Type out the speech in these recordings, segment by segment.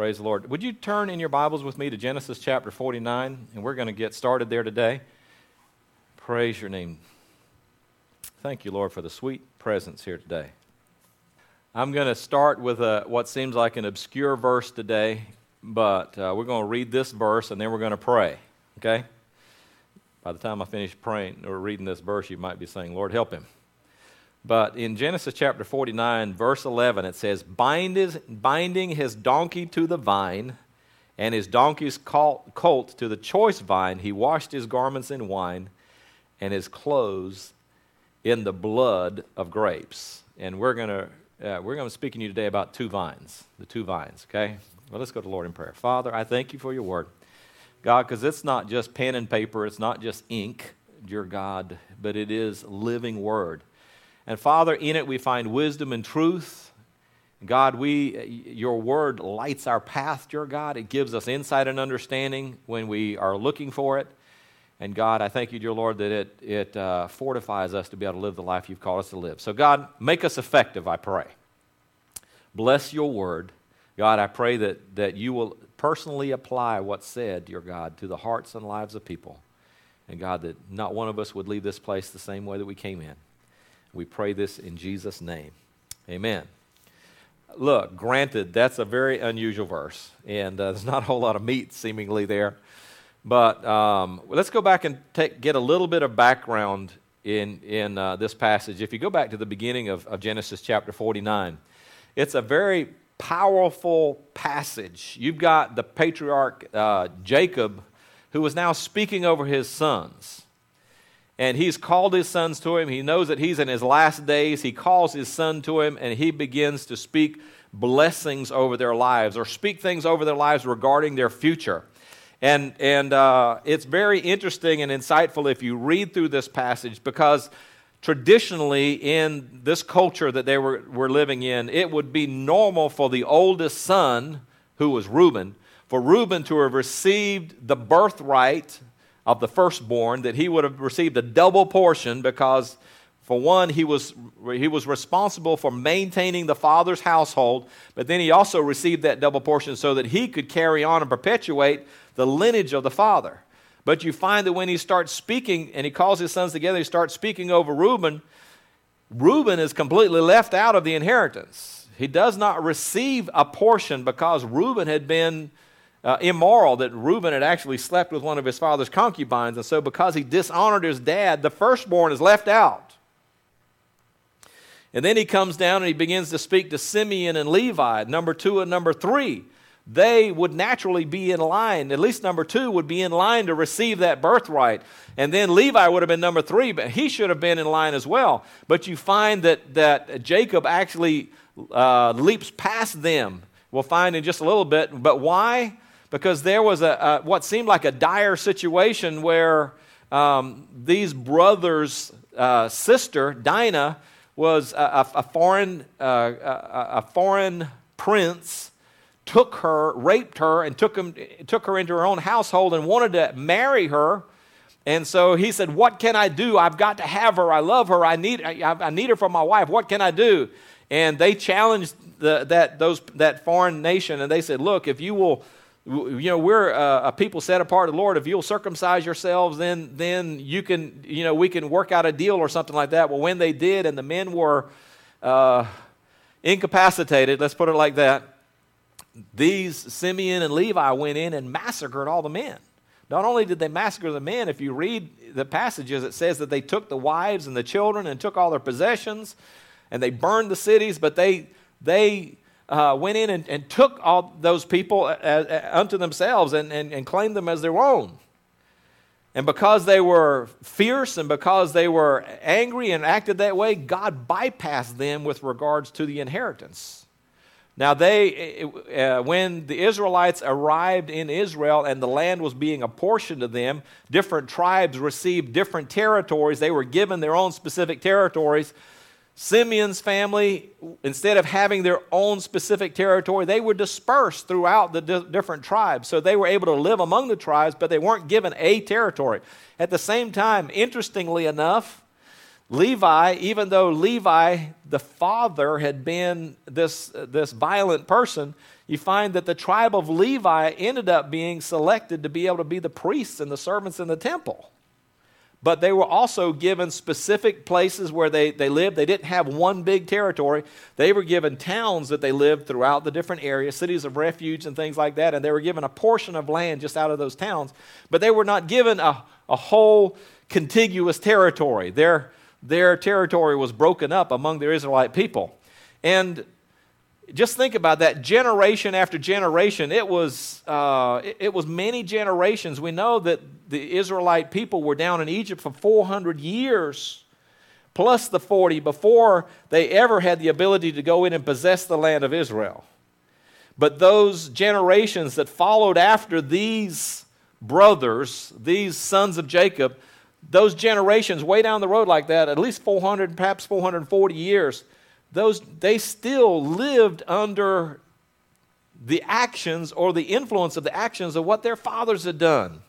Praise the Lord. Would you turn in your Bibles with me to Genesis chapter 49? And we're going to get started there today. Praise your name. Thank you, Lord, for the sweet presence here today. I'm going to start with a, what seems like an obscure verse today, but uh, we're going to read this verse and then we're going to pray. Okay? By the time I finish praying or reading this verse, you might be saying, Lord, help him. But in Genesis chapter 49, verse 11, it says, Binding his donkey to the vine and his donkey's colt to the choice vine, he washed his garments in wine and his clothes in the blood of grapes. And we're going to uh, we're going to speak to you today about two vines, the two vines, okay? Well, let's go to Lord in prayer. Father, I thank you for your word. God, because it's not just pen and paper, it's not just ink, dear God, but it is living word. And Father, in it we find wisdom and truth. God, we, your word lights our path, dear God. It gives us insight and understanding when we are looking for it. And God, I thank you, dear Lord, that it, it uh, fortifies us to be able to live the life you've called us to live. So, God, make us effective, I pray. Bless your word. God, I pray that, that you will personally apply what's said, dear God, to the hearts and lives of people. And God, that not one of us would leave this place the same way that we came in. We pray this in Jesus' name. Amen. Look, granted, that's a very unusual verse, and uh, there's not a whole lot of meat seemingly there. But um, let's go back and take, get a little bit of background in, in uh, this passage. If you go back to the beginning of, of Genesis chapter 49, it's a very powerful passage. You've got the patriarch uh, Jacob, who is now speaking over his sons and he's called his sons to him. He knows that he's in his last days. He calls his son to him, and he begins to speak blessings over their lives or speak things over their lives regarding their future. And, and uh, it's very interesting and insightful if you read through this passage because traditionally in this culture that they were, were living in, it would be normal for the oldest son, who was Reuben, for Reuben to have received the birthright of the firstborn, that he would have received a double portion because, for one, he was, he was responsible for maintaining the father's household, but then he also received that double portion so that he could carry on and perpetuate the lineage of the father. But you find that when he starts speaking and he calls his sons together, he starts speaking over Reuben. Reuben is completely left out of the inheritance. He does not receive a portion because Reuben had been uh, immoral that Reuben had actually slept with one of his father's concubines. And so, because he dishonored his dad, the firstborn is left out. And then he comes down and he begins to speak to Simeon and Levi, number two and number three. They would naturally be in line, at least number two would be in line to receive that birthright. And then Levi would have been number three, but he should have been in line as well. But you find that, that Jacob actually uh, leaps past them. We'll find in just a little bit. But why? Because there was a, a what seemed like a dire situation where um, these brothers' uh, sister Dinah was a, a foreign uh, a, a, foreign prince took her, raped her, and took, him, took her into her own household and wanted to marry her. And so he said, "What can I do? I've got to have her. I love her. I need I, I need her for my wife. What can I do?" And they challenged the, that those that foreign nation, and they said, "Look, if you will." You know we're uh, a people set apart to the lord. If you'll circumcise yourselves then then you can you know we can work out a deal or something like that. Well when they did and the men were uh, incapacitated let's put it like that these simeon and levi went in and massacred all the men. Not only did they massacre the men if you read the passages it says that they took the wives and the children and took all their possessions and they burned the cities but they they uh, went in and, and, took all those people uh, uh, unto themselves and, and, and claimed them as their own. And because they were fierce and because they were angry and acted that way, God bypassed them with regards to the inheritance. Now, they, uh, when the Israelites arrived in Israel and the land was being apportioned to them, different tribes received different territories. They were given their own specific territories. Simeon's family, instead of having their own specific territory, they were dispersed throughout the di- different tribes. So they were able to live among the tribes, but they weren't given a territory. At the same time, interestingly enough, Levi, even though Levi, the father, had been this, this violent person, you find that the tribe of Levi ended up being selected to be able to be the priests and the servants in the temple. But they were also given specific places where they, they lived. They didn't have one big territory. They were given towns that they lived throughout the different areas, cities of refuge and things like that. And they were given a portion of land just out of those towns. But they were not given a, a whole contiguous territory. Their, their territory was broken up among the Israelite people. And just think about that generation after generation. It was, uh, it, it was many generations. We know that the Israelite people were down in Egypt for 400 years, plus the 40 before they ever had the ability to go in and possess the land of Israel. But those generations that followed after these brothers, these sons of Jacob, those generations way down the road like that, at least 400, perhaps 440 years, those, they still lived under the actions or the influence of the actions of what their fathers had done.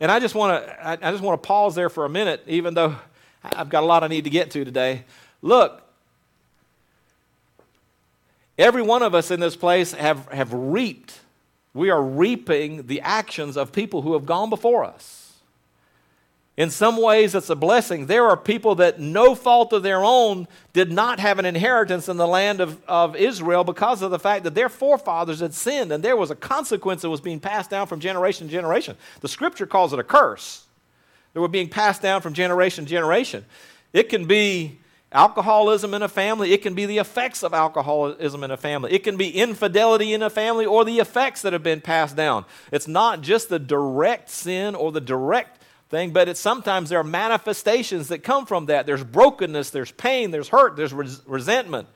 And I just want to I, just want to pause there for a minute, even though I've got a lot I need to get to today. Look, every one of us in this place have, have reaped we are reaping the actions of people who have gone before us. In some ways, it's a blessing. There are people that, no fault of their own, did not have an inheritance in the land of, of Israel because of the fact that their forefathers had sinned, and there was a consequence that was being passed down from generation to generation. The scripture calls it a curse. They were being passed down from generation to generation. It can be alcoholism in a family, it can be the effects of alcoholism in a family, it can be infidelity in a family, or the effects that have been passed down. It's not just the direct sin or the direct thing, but it's sometimes there are manifestations that come from that. There's brokenness, there's pain, there's hurt, there's res- resentment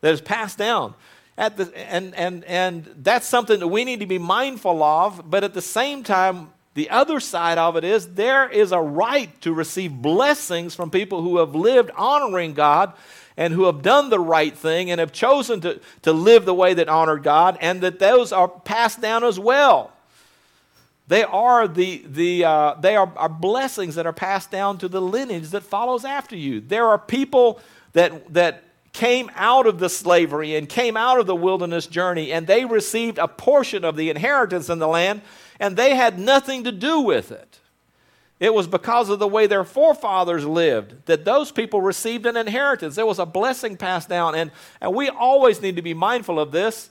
that is passed down. At the, and, and, and that's something that we need to be mindful of, but at the same time, the other side of it is there is a right to receive blessings from people who have lived honoring God and who have done the right thing and have chosen to, to live the way that honored God, and that those are passed down as well. They are the, the uh, they are, are blessings that are passed down to the lineage that follows after you. There are people that that came out of the slavery and came out of the wilderness journey, and they received a portion of the inheritance in the land and they had nothing to do with it. It was because of the way their forefathers lived that those people received an inheritance. There was a blessing passed down. And, and we always need to be mindful of this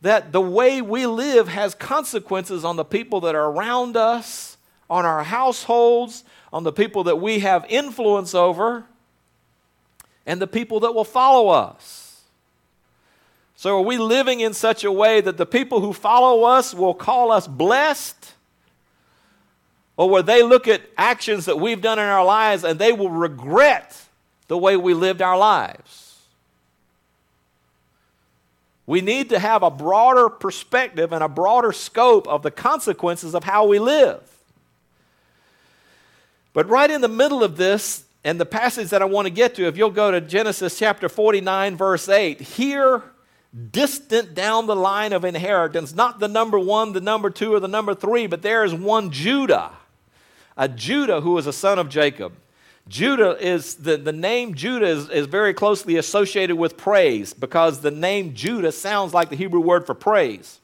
that the way we live has consequences on the people that are around us, on our households, on the people that we have influence over, and the people that will follow us. So, are we living in such a way that the people who follow us will call us blessed? Or will they look at actions that we've done in our lives and they will regret the way we lived our lives? We need to have a broader perspective and a broader scope of the consequences of how we live. But right in the middle of this, and the passage that I want to get to, if you'll go to Genesis chapter 49, verse 8, here distant down the line of inheritance, not the number one, the number two, or the number three, but there is one Judah, a Judah who is a son of Jacob. Judah is the, the name Judah is, is very closely associated with praise because the name Judah sounds like the Hebrew word for praise.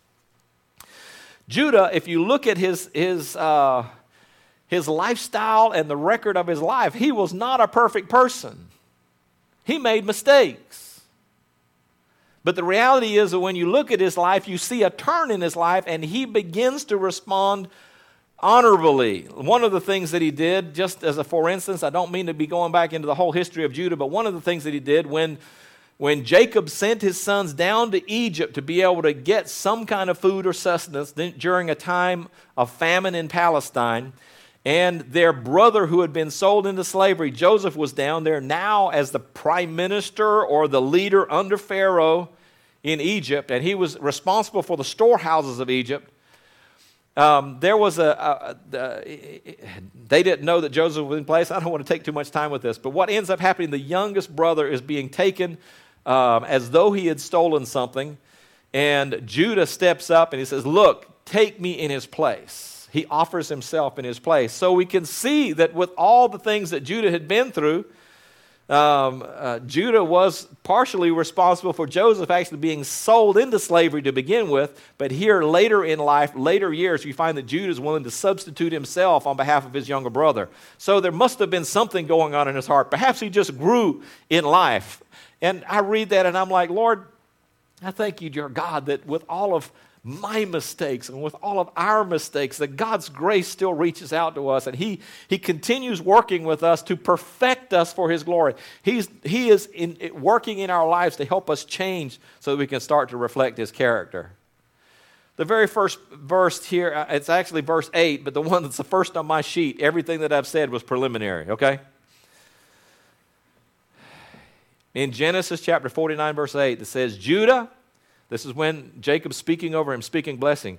Judah, if you look at his, his, uh, his lifestyle and the record of his life, he was not a perfect person. He made mistakes. But the reality is that when you look at his life, you see a turn in his life, and he begins to respond honorably. One of the things that he did, just as a for instance, I don't mean to be going back into the whole history of Judah, but one of the things that he did when when Jacob sent his sons down to Egypt to be able to get some kind of food or sustenance during a time of famine in Palestine, and their brother who had been sold into slavery, Joseph, was down there now as the prime minister or the leader under Pharaoh in Egypt, and he was responsible for the storehouses of Egypt. Um, there was a, a, a, they didn't know that Joseph was in place. I don't want to take too much time with this, but what ends up happening, the youngest brother is being taken um, as though he had stolen something, and Judah steps up and he says, Look, take me in his place he offers himself in his place. So we can see that with all the things that Judah had been through, um, uh, Judah was partially responsible for Joseph actually being sold into slavery to begin with. But here, later in life, later years, you find that Judah is willing to substitute himself on behalf of his younger brother. So there must have been something going on in his heart. Perhaps he just grew in life. And I read that and I'm like, Lord, I thank you, dear God, that with all of my mistakes and with all of our mistakes, that God's grace still reaches out to us and He, he continues working with us to perfect us for His glory. He's, he is in, working in our lives to help us change so that we can start to reflect His character. The very first verse here, uh, it's actually verse 8, but the one that's the first on my sheet, everything that I've said was preliminary, okay? In Genesis chapter 49, verse 8, it says, Judah this is when Jacob's speaking over him, speaking blessing.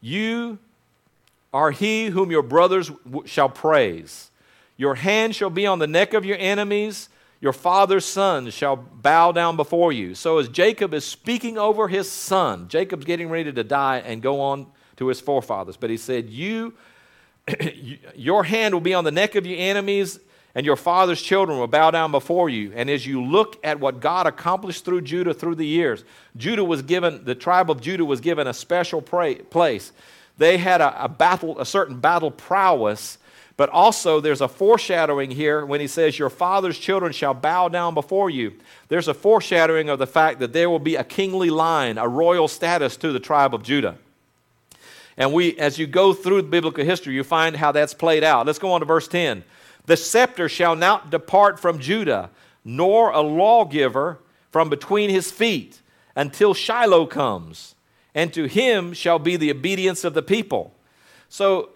You are he whom your brothers w- shall praise. Your hand shall be on the neck of your enemies. Your father's sons shall bow down before you. So, as Jacob is speaking over his son, Jacob's getting ready to die and go on to his forefathers. But he said, You, your hand will be on the neck of your enemies, and your father's children will bow down before you. And as you look at what God accomplished through Judah through the years, Judah was given, the tribe of Judah was given a special pra- place. They had a, a battle, a certain battle prowess, but also there's a foreshadowing here when he says, Your father's children shall bow down before you. There's a foreshadowing of the fact that there will be a kingly line, a royal status to the tribe of Judah. And we, as you go through biblical history, you find how that's played out. Let's go on to verse 10. The scepter shall not depart from Judah, nor a lawgiver from between his feet, until Shiloh comes, and to him shall be the obedience of the people. So,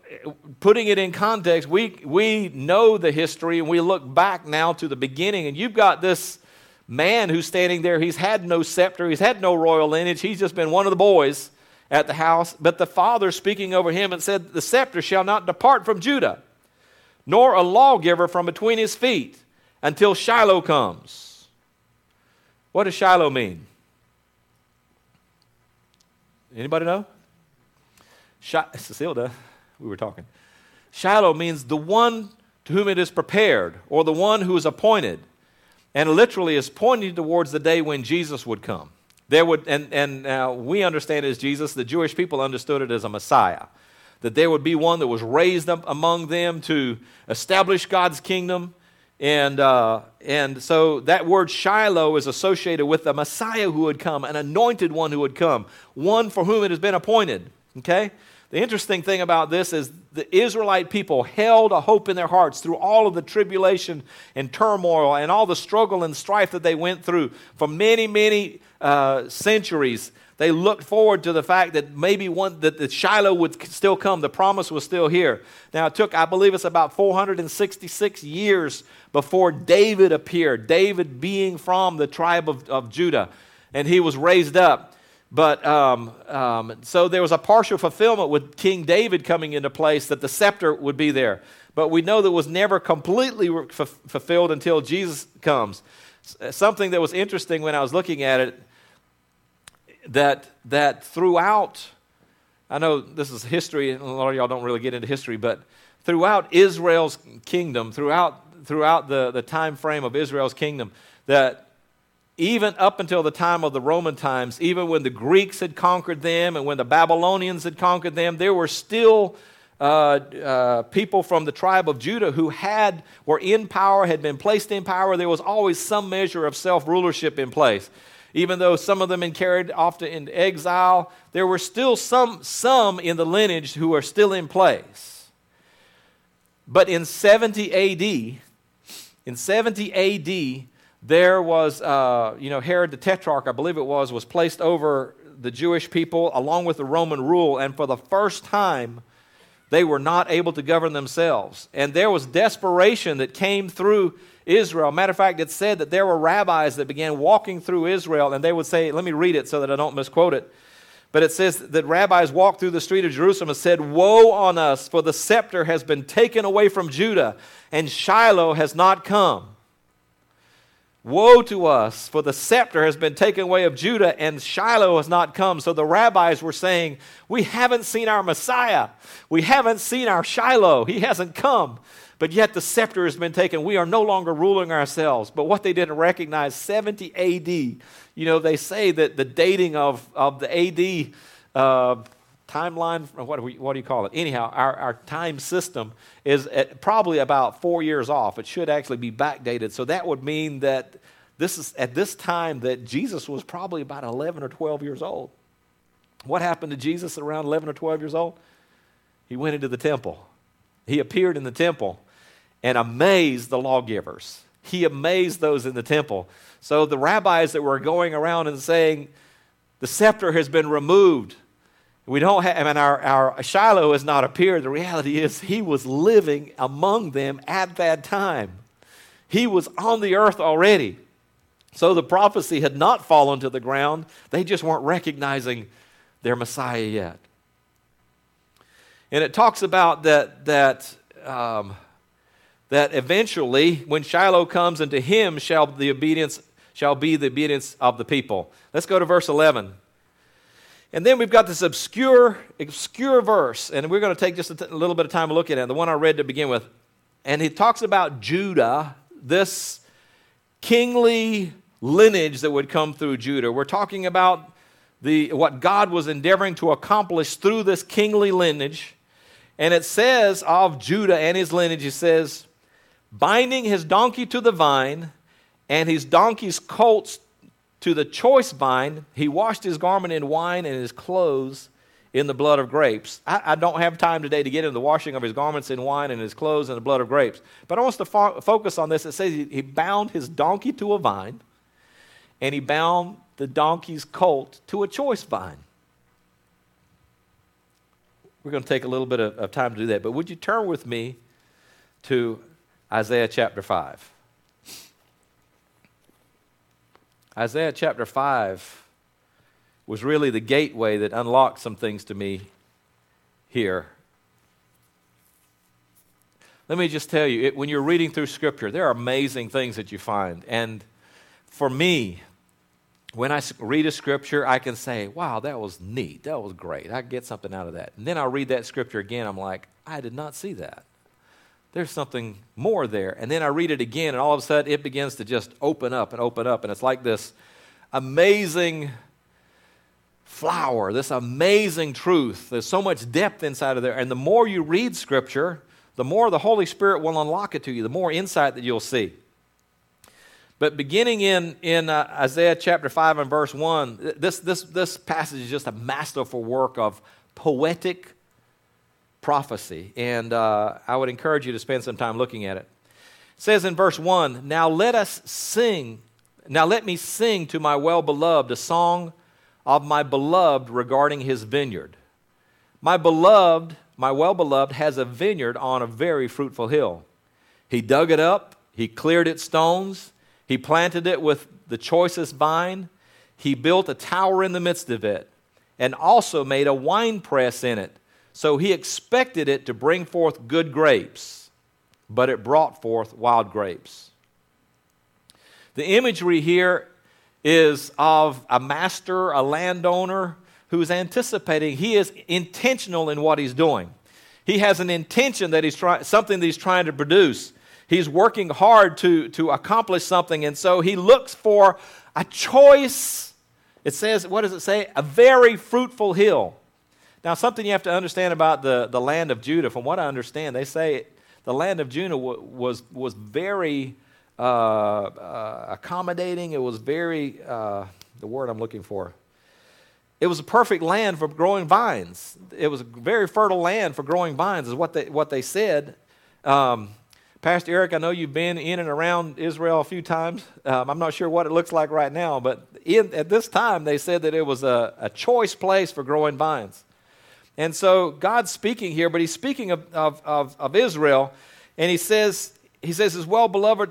putting it in context, we, we know the history and we look back now to the beginning, and you've got this man who's standing there. He's had no scepter, he's had no royal lineage, he's just been one of the boys at the house. But the father speaking over him and said, The scepter shall not depart from Judah nor a lawgiver from between his feet until Shiloh comes. What does Shiloh mean? Anybody know? Cecile We were talking. Shiloh means the one to whom it is prepared, or the one who is appointed. And literally is pointing towards the day when Jesus would come. There would, and, and uh, we understand as Jesus, the Jewish people understood it as a Messiah that there would be one that was raised up among them to establish God's kingdom. And, uh, and so that word Shiloh is associated with the Messiah who would come, an anointed one who would come, one for whom it has been appointed. Okay? The interesting thing about this is the Israelite people held a hope in their hearts through all of the tribulation and turmoil and all the struggle and strife that they went through for many, many uh, centuries they looked forward to the fact that maybe one that the Shiloh would still come. The promise was still here. Now it took, I believe, it's about 466 years before David appeared. David being from the tribe of, of Judah, and he was raised up. But um, um, so there was a partial fulfillment with King David coming into place that the scepter would be there. But we know that was never completely f- fulfilled until Jesus comes. Something that was interesting when I was looking at it that, that throughout, I know this is history, and a lot of y'all don't really get into history, but throughout Israel's kingdom, throughout, throughout the, the time frame of Israel's kingdom, that even up until the time of the Roman times, even when the Greeks had conquered them and when the Babylonians had conquered them, there were still uh, uh, people from the tribe of Judah who had were in power, had been placed in power. There was always some measure of self rulership in place even though some of them been carried off to into exile, there were still some, some in the lineage who are still in place. But in 70 AD, in 70 AD, there was, uh, you know, Herod the Tetrarch, I believe it was, was placed over the Jewish people along with the Roman rule, and for the first time, they were not able to govern themselves. And there was desperation that came through Israel. Matter of fact, it said that there were rabbis that began walking through Israel, and they would say, let me read it so that I don't misquote it. But it says that rabbis walked through the street of Jerusalem and said, Woe on us, for the scepter has been taken away from Judah, and Shiloh has not come. Woe to us, for the scepter has been taken away of Judah, and Shiloh has not come. So the rabbis were saying, We haven't seen our Messiah. We haven't seen our Shiloh. He hasn't come. But yet the scepter has been taken. We are no longer ruling ourselves. But what they didn't recognize, 70 AD, you know, they say that the dating of, of the AD uh, timeline, what do, we, what do you call it? Anyhow, our, our time system is probably about four years off. It should actually be backdated. So that would mean that this is at this time that Jesus was probably about 11 or 12 years old. What happened to Jesus around 11 or 12 years old? He went into the temple. He appeared in the temple and amazed the lawgivers. He amazed those in the temple. So the rabbis that were going around and saying, the scepter has been removed we don't have, I mean, our, our Shiloh has not appeared. The reality is, he was living among them at that time. He was on the earth already. So the prophecy had not fallen to the ground. They just weren't recognizing their Messiah yet. And it talks about that, that, um, that eventually, when Shiloh comes, into him shall the obedience shall be the obedience of the people. Let's go to verse 11. And then we've got this obscure, obscure verse, and we're going to take just a little bit of time to look at it, the one I read to begin with. And he talks about Judah, this kingly lineage that would come through Judah. We're talking about the, what God was endeavoring to accomplish through this kingly lineage. And it says of Judah and his lineage, it says, binding his donkey to the vine and his donkey's colts to the choice vine, he washed his garment in wine and his clothes in the blood of grapes. I, I, don't have time today to get into the washing of his garments in wine and his clothes in the blood of grapes. But I want us to fo- focus on this. It says he, he bound his donkey to a vine, and he bound the donkey's colt to a choice vine. We're going to take a little bit of, of time to do that. But would you turn with me to Isaiah chapter 5? Isaiah chapter 5 was really the gateway that unlocked some things to me here. Let me just tell you, it, when you're reading through Scripture, there are amazing things that you find. And for me, when I read a Scripture, I can say, wow, that was neat. That was great. I get something out of that. And then I'll read that Scripture again. I'm like, I did not see that there's something more there. And then I read it again, and all of a sudden it begins to just open up and open up. And it's like this amazing flower, this amazing truth. There's so much depth inside of there. And the more you read Scripture, the more the Holy Spirit will unlock it to you, the more insight that you'll see. But beginning in, in uh, Isaiah chapter 5 and verse 1, this, this, this passage is just a masterful work of poetic prophecy. And uh, I would encourage you to spend some time looking at it. It says in verse 1 Now let us sing, now let me sing to my well beloved a song of my beloved regarding his vineyard. My beloved, my well beloved, has a vineyard on a very fruitful hill. He dug it up, he cleared its stones, he planted it with the choicest vine, he built a tower in the midst of it, and also made a wine press in it so he expected it to bring forth good grapes, but it brought forth wild grapes. The imagery here is of a master, a landowner who's anticipating, he is intentional in what he's doing. He has an intention that he's trying, something that he's trying to produce. He's working hard to, to accomplish something, and so he looks for a choice. It says, what does it say? A very fruitful hill. Now, something you have to understand about the, the land of Judah, from what I understand, they say the land of Judah was, was very uh, uh, accommodating. It was very, uh, the word I'm looking for, it was a perfect land for growing vines. It was a very fertile land for growing vines, is what they, what they said. Um, Pastor Eric, I know you've been in and around Israel a few times. Um, I'm not sure what it looks like right now, but in, at this time, they said that it was a, a choice place for growing vines. And so God's speaking here, but he's speaking of, of, of, of Israel, and he says, he says, his well beloved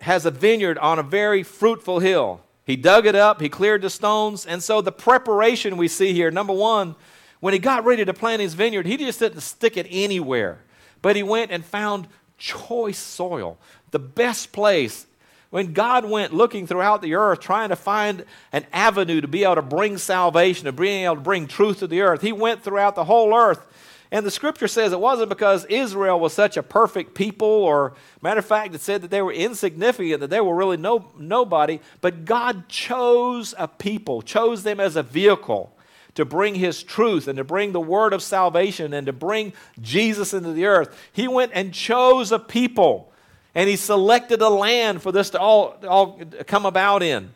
has a vineyard on a very fruitful hill. He dug it up, he cleared the stones, and so the preparation we see here, number one, when he got ready to plant his vineyard, he just didn't stick it anywhere, but he went and found choice soil, the best place when God went looking throughout the earth trying to find an avenue to be able to bring salvation, to being able to bring truth to the earth, he went throughout the whole earth. And the scripture says it wasn't because Israel was such a perfect people, or matter of fact, it said that they were insignificant, that they were really no, nobody, but God chose a people, chose them as a vehicle to bring his truth and to bring the word of salvation and to bring Jesus into the earth. He went and chose a people and he selected a land for this to all, all come about in.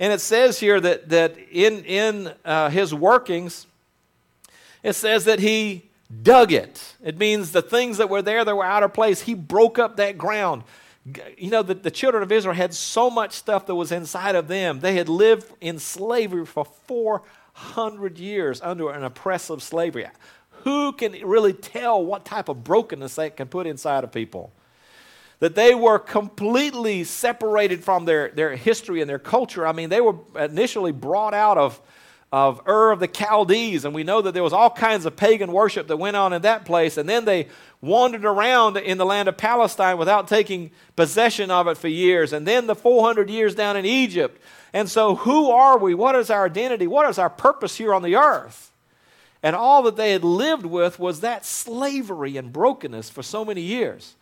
And it says here that, that in, in uh, his workings, it says that he dug it. It means the things that were there that were out of place, he broke up that ground. You know, the, the children of Israel had so much stuff that was inside of them. They had lived in slavery for 400 years under an oppressive slavery. Who can really tell what type of brokenness that can put inside of people? That they were completely separated from their, their history and their culture. I mean, they were initially brought out of, of Ur of the Chaldees, and we know that there was all kinds of pagan worship that went on in that place, and then they wandered around in the land of Palestine without taking possession of it for years, and then the 400 years down in Egypt. And so, who are we? What is our identity? What is our purpose here on the earth? And all that they had lived with was that slavery and brokenness for so many years.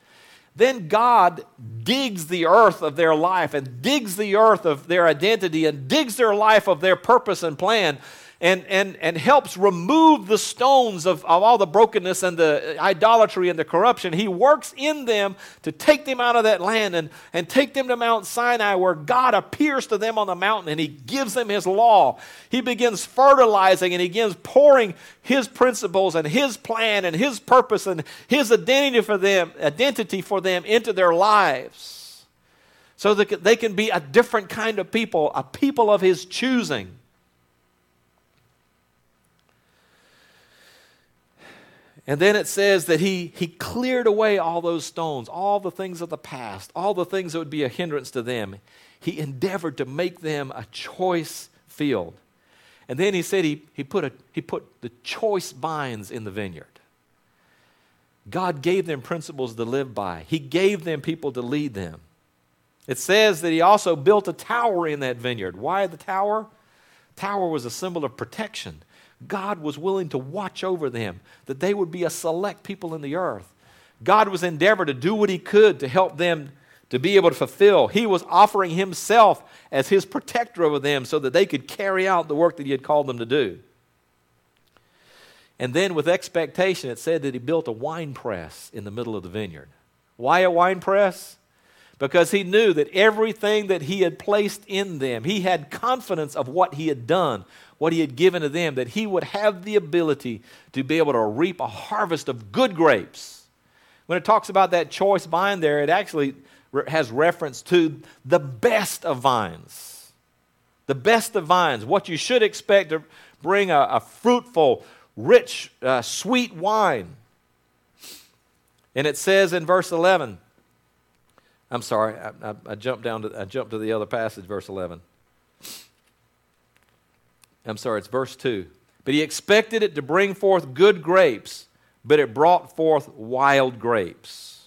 Then God digs the earth of their life and digs the earth of their identity and digs their life of their purpose and plan and, and, and helps remove the stones of, of all the brokenness and the idolatry and the corruption. He works in them to take them out of that land and, and take them to Mount Sinai, where God appears to them on the mountain and He gives them His law. He begins fertilizing and He begins pouring His principles and His plan and His purpose and His identity for them, identity for them into their lives. So that they can be a different kind of people, a people of His choosing. And then it says that he, he cleared away all those stones, all the things of the past, all the things that would be a hindrance to them. He endeavored to make them a choice field. And then he said he, he, put, a, he put the choice vines in the vineyard. God gave them principles to live by, He gave them people to lead them. It says that He also built a tower in that vineyard. Why the tower? Tower was a symbol of protection. God was willing to watch over them, that they would be a select people in the earth. God was endeavoring to do what he could to help them to be able to fulfill. He was offering himself as his protector over them so that they could carry out the work that he had called them to do. And then, with expectation, it said that he built a wine press in the middle of the vineyard. Why a wine press? Because he knew that everything that he had placed in them, he had confidence of what he had done, what he had given to them, that he would have the ability to be able to reap a harvest of good grapes. When it talks about that choice vine there, it actually has reference to the best of vines. The best of vines, what you should expect to bring a, a fruitful, rich, uh, sweet wine. And it says in verse 11, I'm sorry, I, I, I jumped down to, I jumped to the other passage, verse 11. I'm sorry, it's verse 2. But he expected it to bring forth good grapes, but it brought forth wild grapes.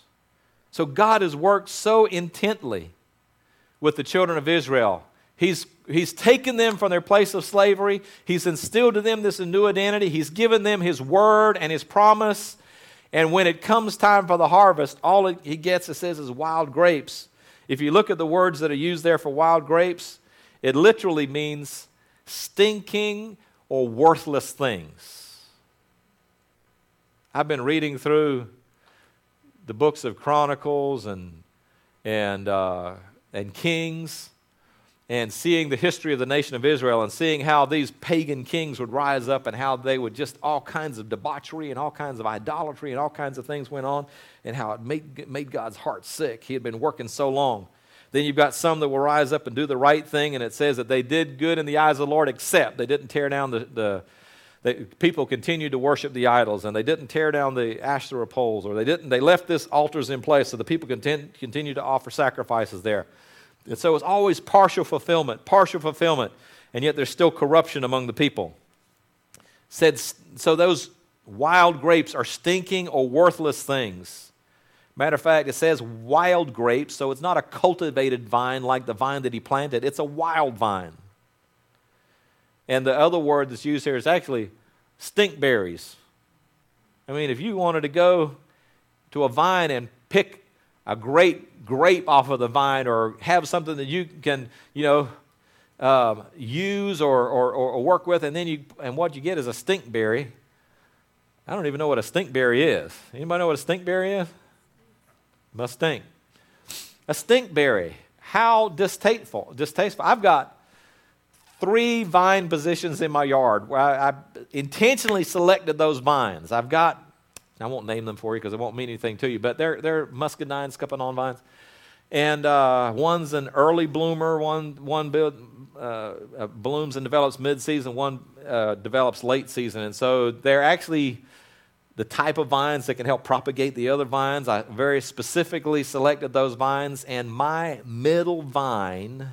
So God has worked so intently with the children of Israel. He's, he's taken them from their place of slavery. He's instilled in them this new identity. He's given them His word and His promise. And when it comes time for the harvest, all he gets, it says, is wild grapes. If you look at the words that are used there for wild grapes, it literally means stinking or worthless things. I've been reading through the books of Chronicles and, and, uh, and Kings and seeing the history of the nation of Israel and seeing how these pagan kings would rise up and how they would just all kinds of debauchery and all kinds of idolatry and all kinds of things went on and how it made, made God's heart sick. He had been working so long then you've got some that will rise up and do the right thing, and it says that they did good in the eyes of the Lord, except they didn't tear down the, the, people continued to worship the idols, and they didn't tear down the Asherah poles, or they didn't. They left this altars in place, so the people continue, continue to offer sacrifices there. And so it's always partial fulfillment, partial fulfillment, and yet there's still corruption among the people. Said so those wild grapes are stinking or worthless things. Matter of fact, it says wild grapes, so it's not a cultivated vine like the vine that he planted, it's a wild vine. And the other word that's used here is actually stinkberries. I mean, if you wanted to go to a vine and pick a great grape off of the vine or have something that you can, you know, um, use or, or, or, work with, and then you and what you get is a stinkberry. I don't even know what a stinkberry is. Anybody know what a stinkberry is? Must stink. A stinkberry. How distasteful! Distasteful. I've got three vine positions in my yard where I, I intentionally selected those vines. I've got, I won't name them for you because it won't mean anything to you, but they're, they're muscadine scuppernong vines. And uh, one's an early bloomer, one, one build, uh, uh, blooms and develops mid season, one uh, develops late season. And so they're actually the type of vines that can help propagate the other vines. I very specifically selected those vines, and my middle vine,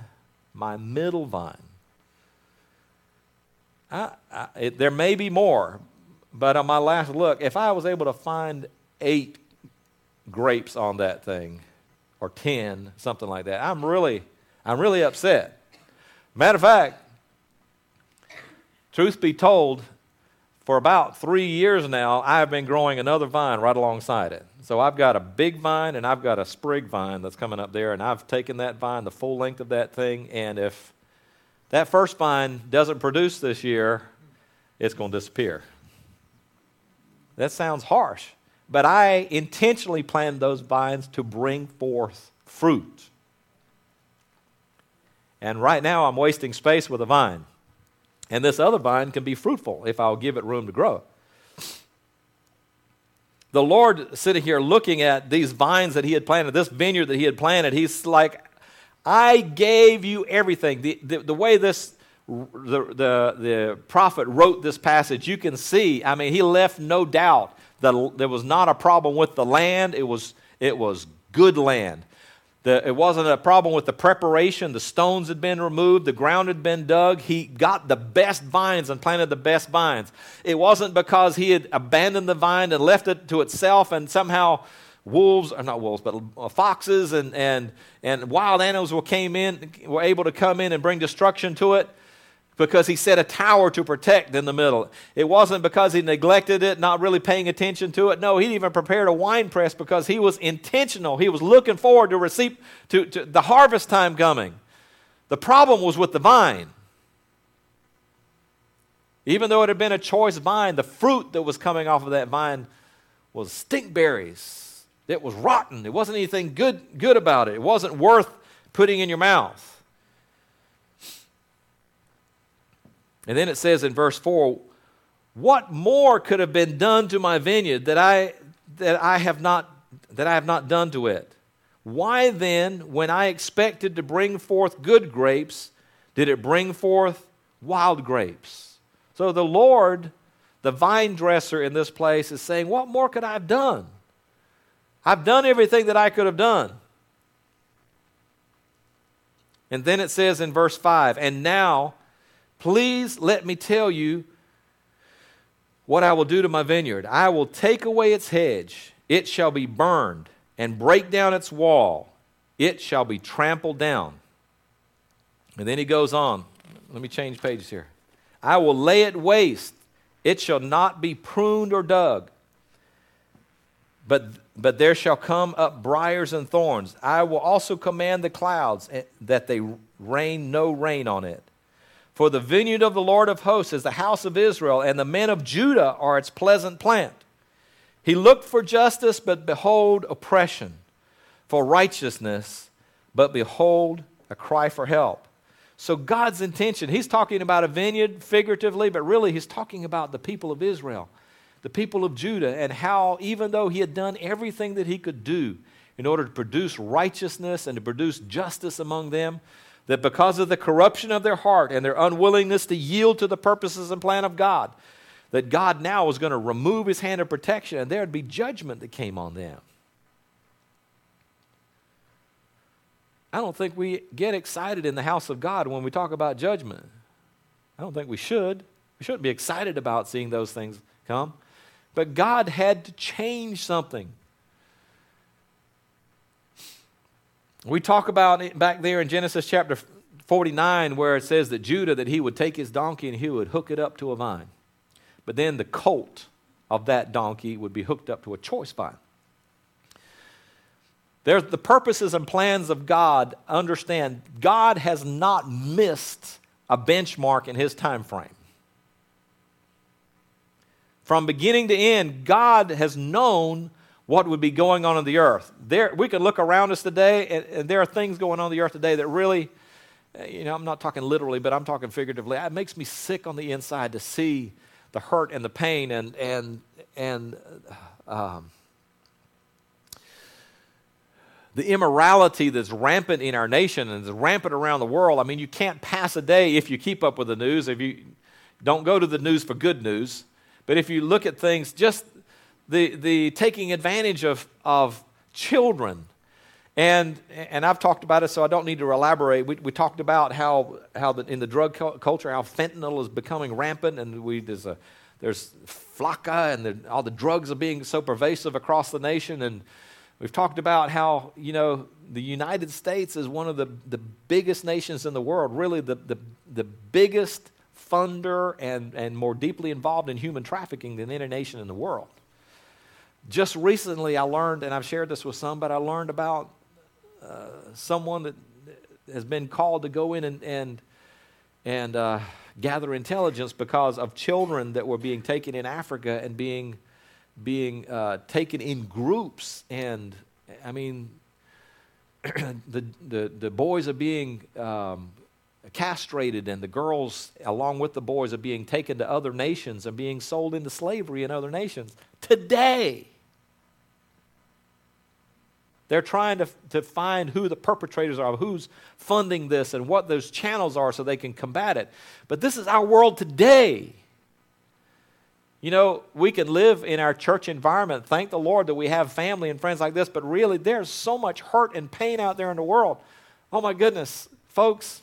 my middle vine, I, I, it, there may be more, but on my last look, if I was able to find eight grapes on that thing, or ten, something like that, I'm really, I'm really upset. Matter of fact, truth be told, for about three years now, I have been growing another vine right alongside it. So I've got a big vine and I've got a sprig vine that's coming up there, and I've taken that vine the full length of that thing, and if that first vine doesn't produce this year, it's going to disappear. That sounds harsh, but I intentionally planted those vines to bring forth fruit. And right now, I'm wasting space with a vine. And this other vine can be fruitful if I'll give it room to grow. The Lord sitting here looking at these vines that He had planted, this vineyard that He had planted, He's like, I gave you everything. The, the, the way this the, the, the prophet wrote this passage, you can see, I mean, he left no doubt that there was not a problem with the land. It was, it was good land. The, it wasn't a problem with the preparation. The stones had been removed, the ground had been dug. He got the best vines and planted the best vines. It wasn't because he had abandoned the vine and left it to itself and somehow wolves, or not wolves, but uh, foxes and, and, and wild animals came in, were able to come in and bring destruction to it because he set a tower to protect in the middle. It wasn't because he neglected it, not really paying attention to it. No, he even prepared a wine press because he was intentional. He was looking forward to receive to, to the harvest time coming. The problem was with the vine. Even though it had been a choice vine, the fruit that was coming off of that vine was stink berries. it was rotten. It wasn't anything good, good about it. It wasn't worth putting in your mouth. And then it says in verse 4 What more could have been done to my vineyard that I, that I, have, not, that I have not done to it? Why then, when I expected to bring forth good grapes, did it bring forth wild grapes? So the Lord, the vine dresser in this place, is saying, What more could I have done? I've done everything that I could have done. And then it says in verse 5 And now, please let me tell you what I will do to my vineyard. I will take away its hedge, it shall be burned, and break down its wall, it shall be trampled down. And then he goes on. Let me change pages here. I will lay it waste, it shall not be pruned or dug. But but there shall come up briers and thorns. I will also command the clouds eh, that they rain no rain on it. For the vineyard of the Lord of hosts is the house of Israel, and the men of Judah are its pleasant plant. He looked for justice, but behold, oppression, for righteousness, but behold, a cry for help. So, God's intention, He's talking about a vineyard figuratively, but really, He's talking about the people of Israel the people of Judah and how, even though he had done everything that he could do in order to produce righteousness and to produce justice among them, that because of the corruption of their heart and their unwillingness to yield to the purposes and plan of God, that God now was going to remove his hand of protection and there would be judgment that came on them. I don't think we get excited in the house of God when we talk about judgment. I don't think we should. We shouldn't be excited about seeing those things come. But God had to change something. We talk about it back there in Genesis chapter 49 where it says that Judah that he would take his donkey and he would hook it up to a vine. But then the colt of that donkey would be hooked up to a choice vine. There's the purposes and plans of God. Understand, God has not missed a benchmark in his time frame. From beginning to end, God has known what would be going on in the earth. There, we can look around us today, and, and there are things going on in the earth today that really, you know, I'm not talking literally, but I'm talking figuratively. It makes me sick on the inside to see the hurt and the pain and and and um, the immorality that's rampant in our nation and is rampant around the world. I mean, you can't pass a day if you keep up with the news. If you don't go to the news for good news, but if you look at things, just the the taking advantage of of children. And, and I've talked about it, so I don't need to elaborate. We, we talked about how, how the, in the drug culture, how fentanyl is becoming rampant, and we, there's, a, there's flakka, and the, all the drugs are being so pervasive across the nation. And We've talked about how, you know, the United States is one of the, the biggest nations in the world, really the, the, the biggest funder and, and more deeply involved in human trafficking than any nation in the world. Just recently, I learned, and I've shared this with some, but I learned about uh, someone that has been called to go in and, and, and uh, gather intelligence because of children that were being taken in Africa and being being uh, taken in groups. And I mean, the, the, the boys are being um, castrated, and the girls, along with the boys, are being taken to other nations and being sold into slavery in other nations. Today, they're trying to, to find who the perpetrators are, who's funding this, and what those channels are so they can combat it. But this is our world today. You know, we can live in our church environment. Thank the Lord that we have family and friends like this, but really, there's so much hurt and pain out there in the world. Oh my goodness, folks,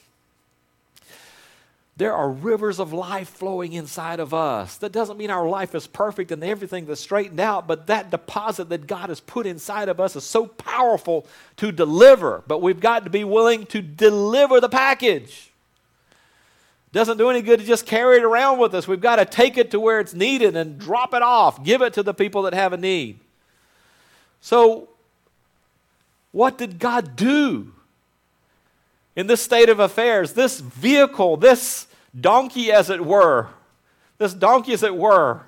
there are rivers of life flowing inside of us. That doesn't mean our life is perfect and everything is straightened out, but that deposit that God has put inside of us is so powerful to deliver. But we've got to be willing to deliver the package. Doesn't do any good to just carry it around with us. We've got to take it to where it's needed and drop it off, give it to the people that have a need. So, what did God do in this state of affairs? This vehicle, this donkey, as it were, this donkey, as it were,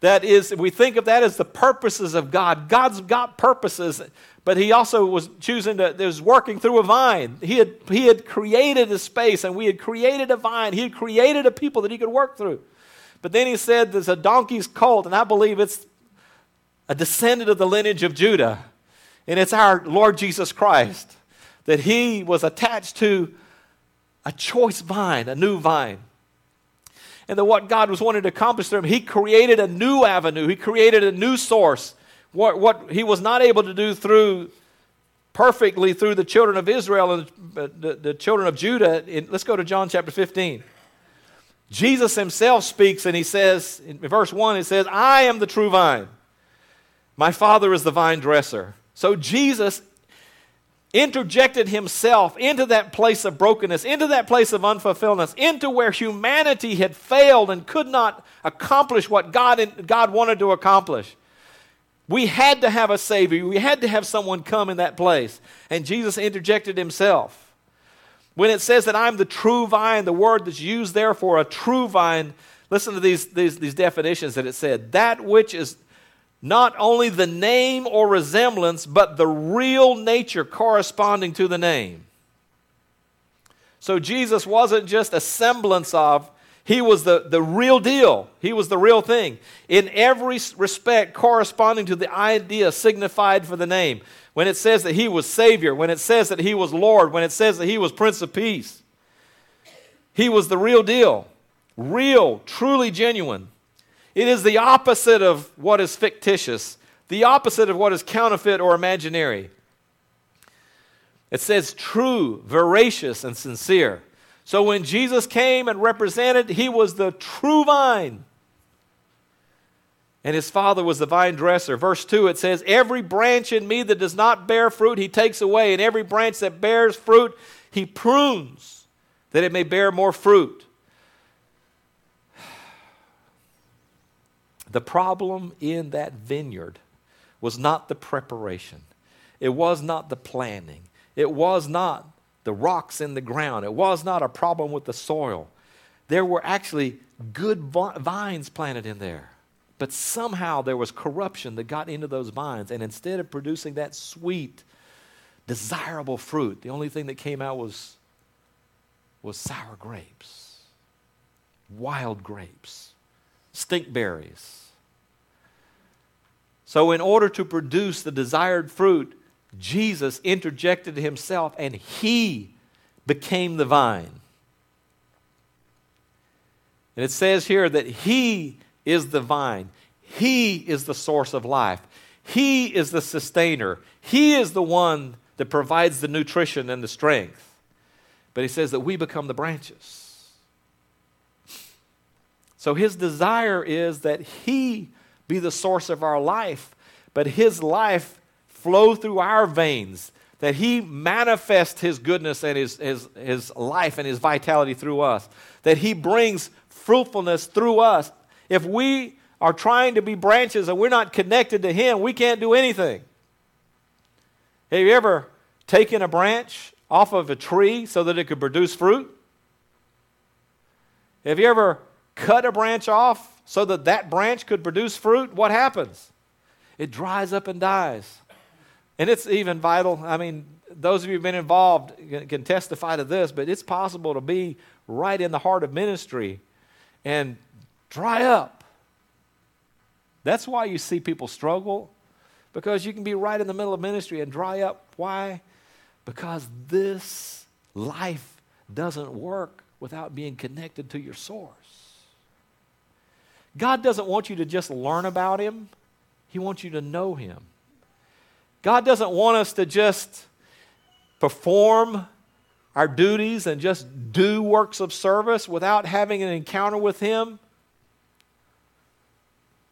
that is, we think of that as the purposes of God. God's got purposes, but he also was choosing to, was working through a vine. He had, he had created a space and we had created a vine. He had created a people that he could work through. But then he said there's a donkey's colt, and I believe it's a descendant of the lineage of Judah. And it's our Lord Jesus Christ that he was attached to a choice vine, a new vine and that what God was wanting to accomplish through him, he created a new avenue, he created a new source. What, what he was not able to do through perfectly through the children of Israel and the, the, children of Judah. In, let's go to John chapter 15. Jesus himself speaks and he says, in verse 1, it says, I am the true vine. My Father is the vine dresser. So Jesus interjected himself into that place of brokenness, into that place of unfulfilledness, into where humanity had failed and could not accomplish what God, God wanted to accomplish. We had to have a Savior. We had to have someone come in that place. And Jesus interjected himself. When it says that I'm the true vine, the word that's used there for a true vine, listen to these, these, these definitions that it said. That which is not only the name or resemblance, but the real nature corresponding to the name. So Jesus wasn't just a semblance of, he was the, the real deal. He was the real thing. In every respect, corresponding to the idea signified for the name. When it says that he was Savior, when it says that he was Lord, when it says that he was Prince of Peace, he was the real deal. Real, truly genuine. It is the opposite of what is fictitious, the opposite of what is counterfeit or imaginary. It says true, veracious, and sincere. So when Jesus came and represented, he was the true vine. and his father was the vine dresser. Verse 2 it says, Every branch in me that does not bear fruit, he takes away, and every branch that bears fruit, he prunes, that it may bear more fruit. The problem in that vineyard was not the preparation, it was not the planning, it was not the rocks in the ground, it was not a problem with the soil. There were actually good vines planted in there. But somehow there was corruption that got into those vines, and instead of producing that sweet, desirable fruit, the only thing that came out was, was sour grapes, wild grapes, stinkberries. So, in order to produce the desired fruit, Jesus interjected himself and he became the vine. And it says here that he is the vine. He is the source of life. He is the sustainer. He is the one that provides the nutrition and the strength. But he says that we become the branches. So his desire is that he be the source of our life, but his life flow through our veins, that he manifest his goodness and his, his, his life and his vitality through us, that he brings fruitfulness through us if we are trying to be branches and we're not connected to Him, we can't do anything. Have you ever taken a branch off of a tree so that it could produce fruit? Have you ever cut a branch off so that that branch could produce fruit? What happens? It dries up and dies. And it's even vital. I mean, those of you who've been involved can testify to this, but it's possible to be right in the heart of ministry and dry up. That's why you see people struggle, because you can be right in the middle of ministry and dry up. Why? Because this life doesn't work without being connected to your source. God doesn't want you to just learn about Him, He wants you to know Him. God doesn't want us to just perform our duties and just do works of service without having an encounter with Him.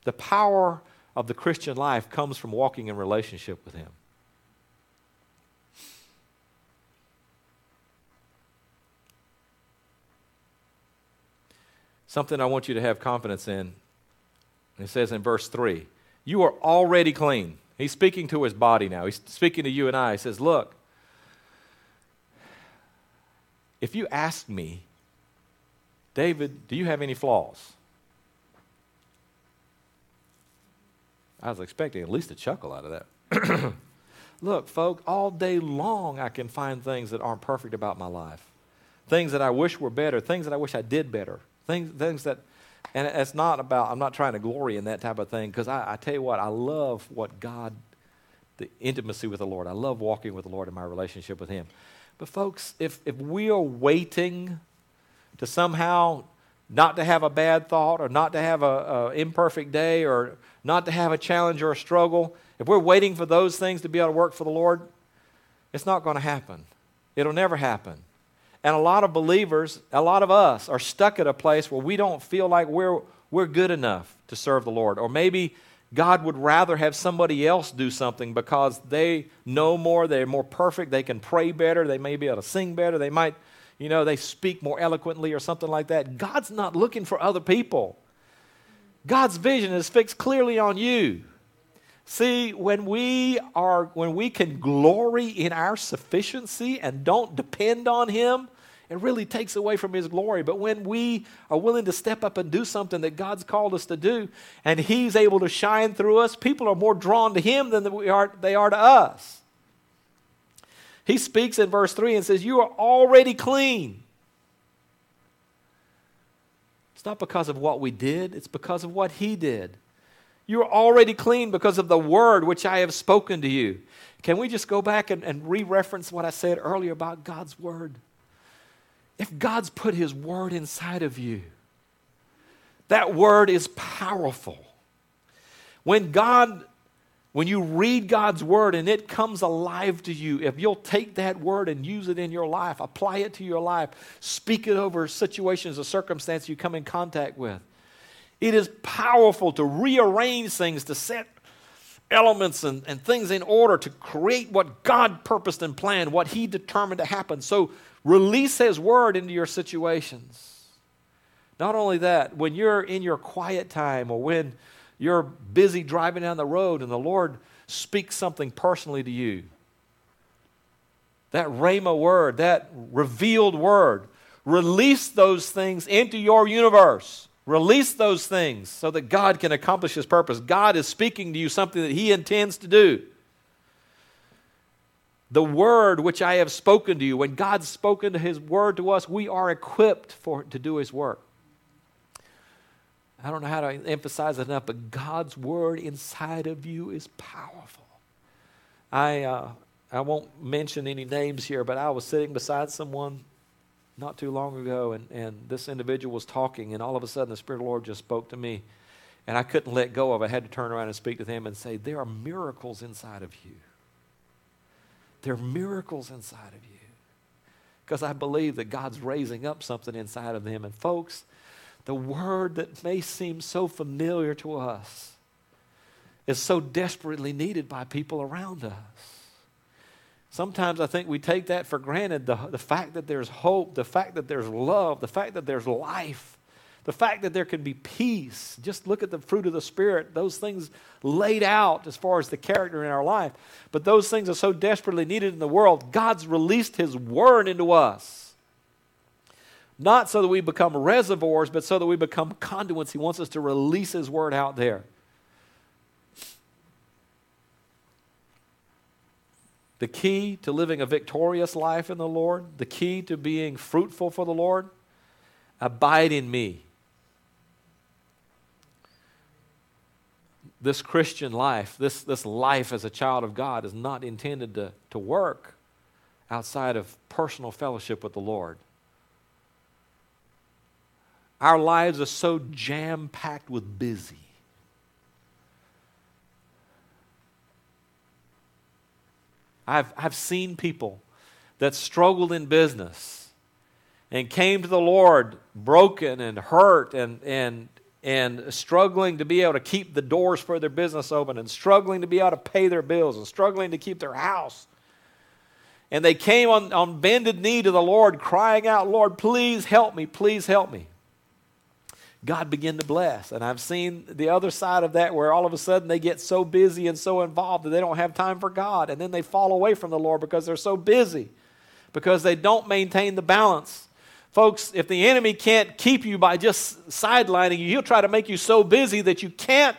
The power of the Christian life comes from walking in relationship with Him. Something I want you to have confidence in. It says in verse 3 You are already clean. He's speaking to his body now. He's speaking to you and I. He says, Look, if you ask me, David, do you have any flaws? I was expecting at least a chuckle out of that. Look, folk, all day long I can find things that aren't perfect about my life. Things that I wish were better, things that I wish I did better, things, things that, and it's not about, I'm not trying to glory in that type of thing, because I, I tell you what, I love what God, the intimacy with the Lord. I love walking with the Lord in my relationship with Him. But, folks, if, if we are waiting to somehow not to have a bad thought or not to have an imperfect day or not to have a challenge or a struggle, if we're waiting for those things to be able to work for the Lord, it's not going to happen. It'll never happen. And a lot of believers, a lot of us, are stuck at a place where we don't feel like we're, we're good enough to serve the Lord. Or maybe God would rather have somebody else do something because they know more, they're more perfect, they can pray better, they may be able to sing better, they might, you know, they speak more eloquently or something like that. God's not looking for other people. God's vision is fixed clearly on you. See, when we are when we can glory in our sufficiency and don't depend on him, it really takes away from his glory. But when we are willing to step up and do something that God's called us to do, and he's able to shine through us, people are more drawn to him than we are, they are to us. He speaks in verse 3 and says, You are already clean. It's not because of what we did, it's because of what he did. You are already clean because of the word which I have spoken to you. Can we just go back and, and re reference what I said earlier about God's word? If God's put His Word inside of you, that Word is powerful. When God, when you read God's Word and it comes alive to you, if you'll take that Word and use it in your life, apply it to your life, speak it over situations or circumstances you come in contact with, It is powerful to rearrange things, to set elements and, and things in order to create what God purposed and planned, what He determined to happen. So release His word into your situations. Not only that, when you're in your quiet time or when you're busy driving down the road and the Lord speaks something personally to you, that Rhema word, that revealed word, release those things into your universe. Release those things so that God can accomplish His purpose. God is speaking to you something that He intends to do. The word which I have spoken to you, when God's spoken His word to us, we are equipped for, to do His work. I don't know how to emphasize it enough, but God's word inside of you is powerful. I, uh, I won't mention any names here, but I was sitting beside someone not too long ago, and, and this individual was talking, and all of a sudden the Spirit of the Lord just spoke to me, and I couldn't let go of it. I had to turn around and speak to them and say, There are miracles inside of you. There are miracles inside of you. Because I believe that God's raising up something inside of them. And folks, the word that may seem so familiar to us is so desperately needed by people around us. Sometimes I think we take that for granted the, the fact that there's hope, the fact that there's love, the fact that there's life, the fact that there can be peace. Just look at the fruit of the Spirit, those things laid out as far as the character in our life. But those things are so desperately needed in the world. God's released His Word into us. Not so that we become reservoirs, but so that we become conduits. He wants us to release His Word out there. The key to living a victorious life in the Lord, the key to being fruitful for the Lord, abide in me. This Christian life, this, this life as a child of God, is not intended to, to work outside of personal fellowship with the Lord. Our lives are so jam packed with busy I've, I've seen people that struggled in business and came to the Lord broken and hurt and, and, and struggling to be able to keep the doors for their business open and struggling to be able to pay their bills and struggling to keep their house. And they came on, on bended knee to the Lord, crying out, Lord, please help me, please help me. God begin to bless. And I've seen the other side of that where all of a sudden they get so busy and so involved that they don't have time for God. And then they fall away from the Lord because they're so busy, because they don't maintain the balance. Folks, if the enemy can't keep you by just sidelining you, he'll try to make you so busy that you can't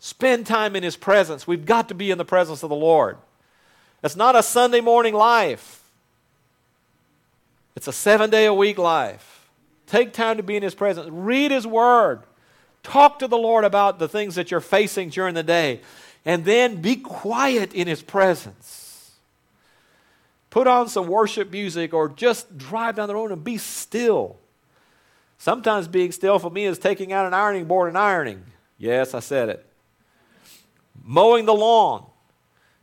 spend time in his presence. We've got to be in the presence of the Lord. It's not a Sunday morning life, it's a seven day a week life. Take time to be in His presence. Read His Word. Talk to the Lord about the things that you're facing during the day. And then be quiet in His presence. Put on some worship music or just drive down the road and be still. Sometimes being still for me is taking out an ironing board and ironing. Yes, I said it. Mowing the lawn.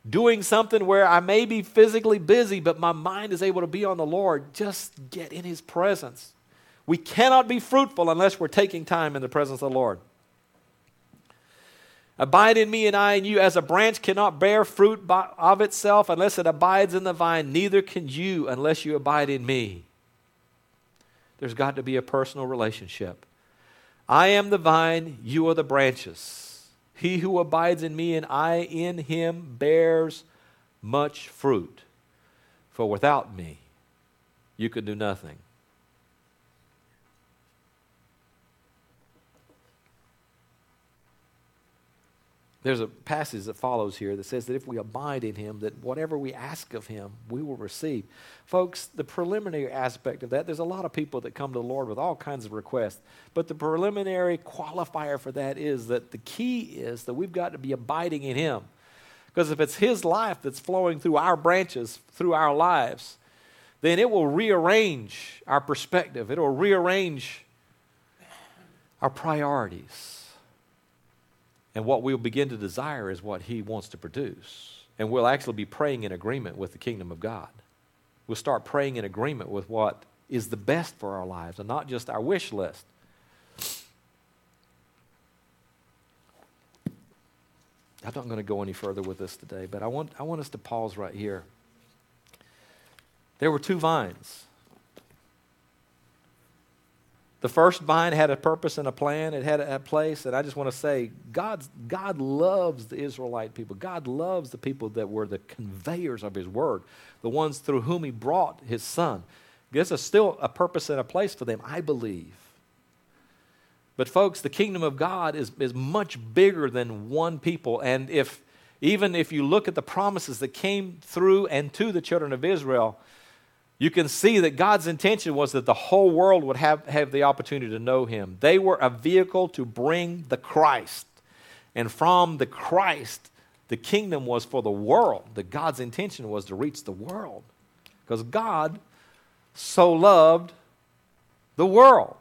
Doing something where I may be physically busy, but my mind is able to be on the Lord. Just get in His presence. We cannot be fruitful unless we're taking time in the presence of the Lord. Abide in me and I in you, as a branch cannot bear fruit by, of itself unless it abides in the vine, neither can you unless you abide in me. There's got to be a personal relationship. I am the vine, you are the branches. He who abides in me and I in him bears much fruit. For without me, you could do nothing. There's a passage that follows here that says that if we abide in him, that whatever we ask of him, we will receive. Folks, the preliminary aspect of that, there's a lot of people that come to the Lord with all kinds of requests. But the preliminary qualifier for that is that the key is that we've got to be abiding in him. Because if it's his life that's flowing through our branches, through our lives, then it will rearrange our perspective. It will rearrange our priorities. And what we'll begin to desire is what He wants to produce. And we'll actually be praying in agreement with the kingdom of God. We'll start praying in agreement with what is the best for our lives and not just our wish list. I'm not going to go any further with this today, but I want, I want us to pause right here. There were two vines. The first vine had a purpose and a plan, it had a, place, and I just want to say God's, God loves the Israelite people. God loves the people that were the conveyors of His word, the ones through whom He brought His Son. There's a, still a purpose and a place for them, I believe. But, folks, the kingdom of God is, is much bigger than one people. And if even if you look at the promises that came through and to the children of Israel, you can see that God's intention was that the whole world would have, have the opportunity to know Him. They were a vehicle to bring the Christ. And from the Christ, the kingdom was for the world. That God's intention was to reach the world. Because God so loved the world.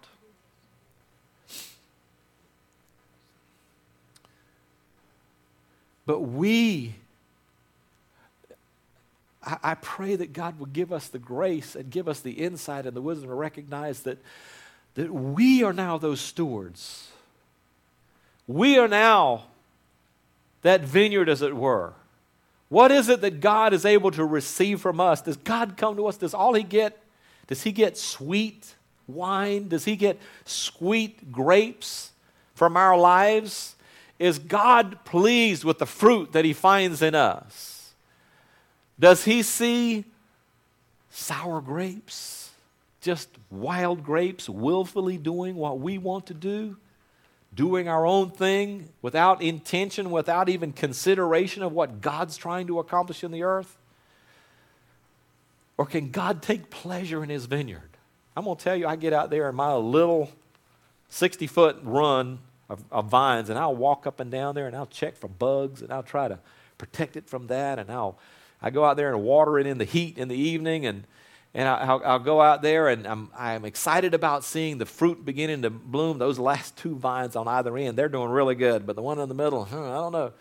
But we I, pray that God will give us the grace and give us the insight and the wisdom to recognize that, that we are now those stewards. We are now that vineyard, as it were. What is it that God is able to receive from us? Does God come to us? Does all He get? Does He get sweet wine? Does He get sweet grapes from our lives? Is God pleased with the fruit that He finds in us? Does he see sour grapes? Just wild grapes willfully doing what we want to do? Doing our own thing without intention, without even consideration of what God's trying to accomplish in the earth? Or can God take pleasure in his vineyard? I'm going to tell you, I get out there in my little 60 foot run of, of, vines, and I'll walk up and down there and I'll check for bugs and I'll try to protect it from that, and I'll I go out there and water it in the heat in the evening, and, and I, will go out there and I'm, I'm excited about seeing the fruit beginning to bloom. Those last two vines on either end, they're doing really good, but the one in the middle, I don't know.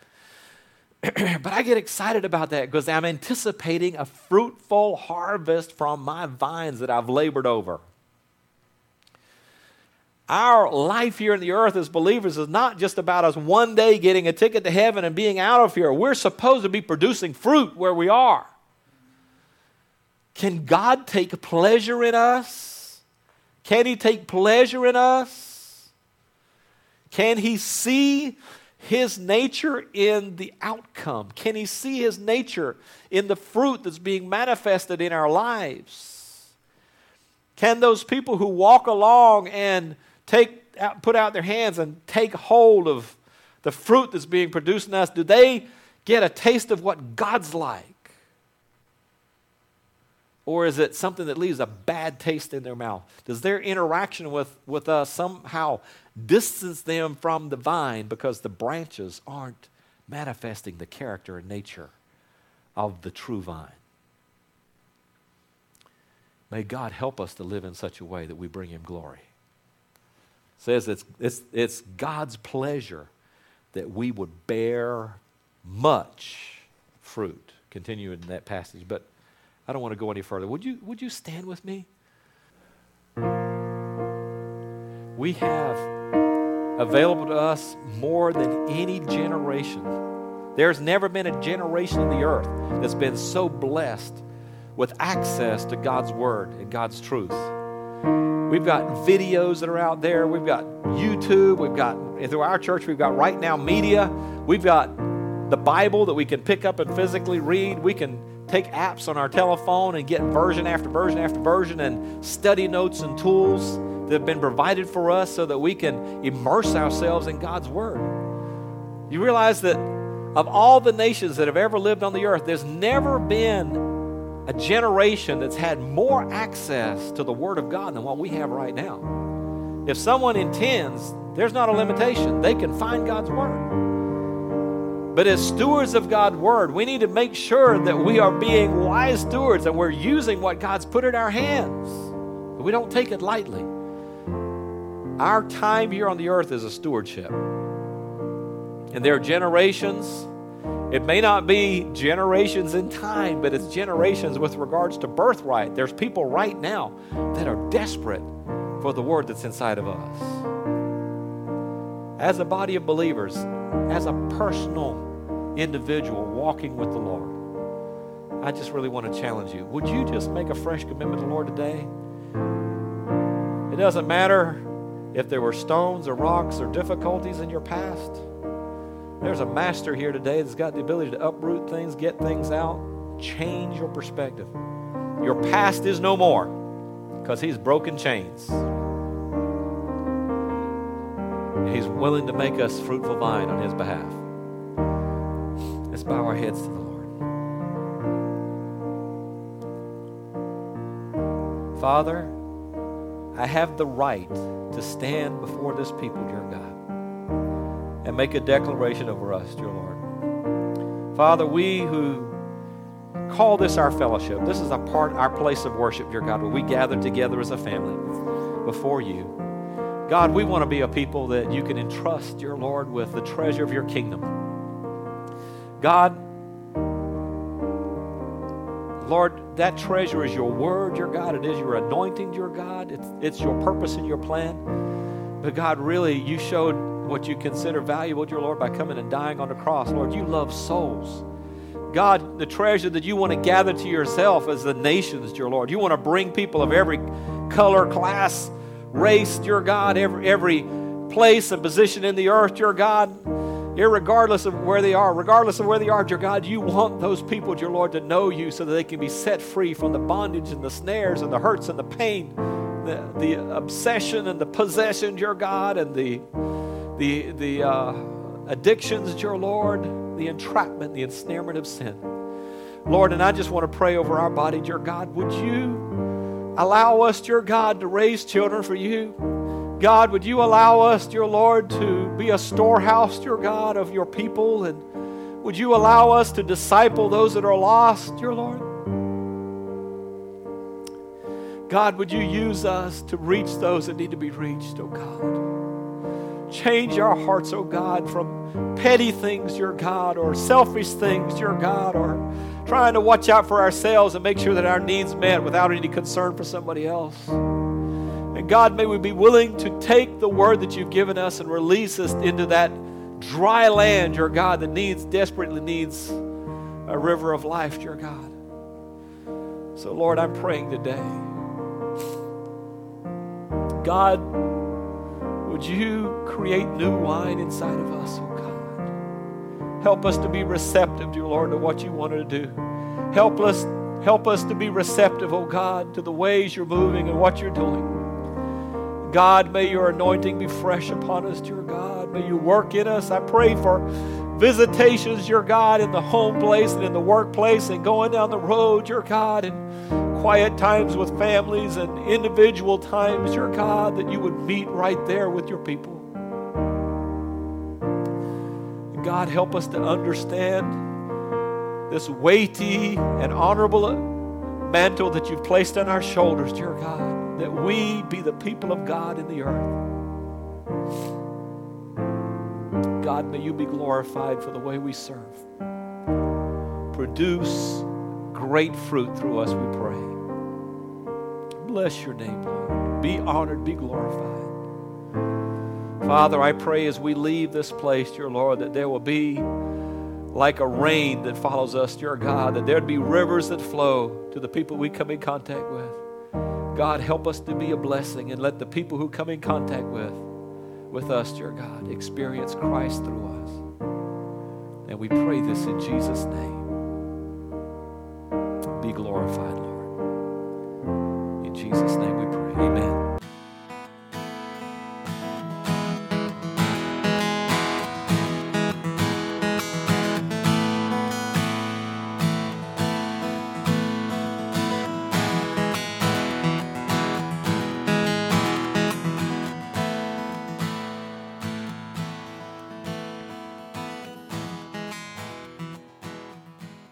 but I get excited about that because I'm anticipating a fruitful harvest from my vines that I've labored over. Our life here in the earth as believers is not just about us one day getting a ticket to heaven and being out of here. We're supposed to be producing fruit where we are. Can God take pleasure in us? Can He take pleasure in us? Can He see His nature in the outcome? Can He see His nature in the fruit that's being manifested in our lives? Can those people who walk along and take out, put out their hands and take hold of the fruit that's being produced in us, do they get a taste of what God's like? Or is it something that leaves a bad taste in their mouth? Does their interaction with, with us somehow distance them from the vine because the branches aren't manifesting the character and nature of the true vine? May God help us to live in such a way that we bring Him glory says it's, it's, it's God's pleasure that we would bear much fruit. Continue in that passage, but I don't want to go any further. Would you, would you stand with me? We have available to us more than any generation. There's never been a generation in the earth that's been so blessed with access to God's Word and God's truth. We've got videos that are out there. We've got YouTube. We've got, through our church, we've got Right Now Media. We've got the Bible that we can pick up and physically read. We can take apps on our telephone and get version after version after version and study notes and tools that have been provided for us so that we can immerse ourselves in God's Word. You realize that of all the nations that have ever lived on the earth, there's never been a generation that's had more access to the Word of God than what we have right now. If someone intends, there's not a limitation. They can find God's Word. But as stewards of God's Word, we need to make sure that we are being wise stewards and we're using what God's put in our hands. We don't take it lightly. Our time here on the earth is a stewardship. And there are generations it may not be generations in time, but it's generations with regards to birthright. There's people right now that are desperate for the word that's inside of us. As a body of believers, as a personal individual walking with the Lord, I just really want to challenge you. Would you just make a fresh commitment to the Lord today? It doesn't matter if there were stones or rocks or difficulties in your past. There's a master here today that's got the ability to uproot things, get things out, change your perspective. Your past is no more because he's broken chains. He's willing to make us fruitful vine on his behalf. Let's bow our heads to the Lord. Father, I have the right to stand before this people, dear God, and make a declaration over us, dear Lord. Father, we who call this our fellowship, this is a part, our place of worship, dear God, where we gather together as a family before you. God, we want to be a people that you can entrust, dear Lord, with the treasure of your kingdom. God, Lord, that treasure is your word, your God. It is your anointing, your God. It's, it's your purpose and your plan. But God, really, you showed what you consider valuable, dear Lord, by coming and dying on the cross. Lord, you love souls. God, the treasure that you want to gather to yourself as the nations, dear Lord. You want to bring people of every color, class, race, dear God, every, every place and position in the earth, dear God irregardless of where they are, regardless of where they are, dear God, you want those people, dear Lord, to know you so that they can be set free from the bondage and the snares and the hurts and the pain, the, the obsession and the possession, your God, and the, the, the uh, addictions, dear Lord, the entrapment, the ensnarement of sin. Lord, and I just want to pray over our body, dear God, would you allow us, dear God, to raise children for you? God, would you allow us, dear Lord, to be a storehouse, dear God, of your people? And would you allow us to disciple those that are lost, dear Lord? God, would you use us to reach those that need to be reached, oh God? Change our hearts, oh God, from petty things, your God, or selfish things, your God, or trying to watch out for ourselves and make sure that our needs met without any concern for somebody else. And God, may we be willing to take the word that you've given us and release us into that dry land, your God, that needs, desperately needs a river of life, your God. So, Lord, I'm praying today. God, would you create new wine inside of us, oh God? Help us to be receptive, dear Lord, to what you want to do. Help us, help us to be receptive, oh God, to the ways you're moving and what you're doing. God, may your anointing be fresh upon us, dear God. May you work in us. I pray for visitations, your God, in the home place and in the workplace and going down the road, your God, and quiet times with families and individual times, your God, that you would meet right there with your people. God, help us to understand this weighty and honorable mantle that you've placed on our shoulders, dear God that we be the people of God in the earth. God, may you be glorified for the way we serve. Produce great fruit through us, we pray. Bless your name, Lord. Be honored, be glorified. Father, I pray as we leave this place, dear Lord, that there will be like a rain that follows us, dear God, that there'd be rivers that flow to the people we come in contact with. God, help us to be a blessing and let the people who come in contact with, with us, dear God, experience Christ through us. And we pray this in Jesus' name. Be glorified, Lord. In Jesus' name we pray. Amen.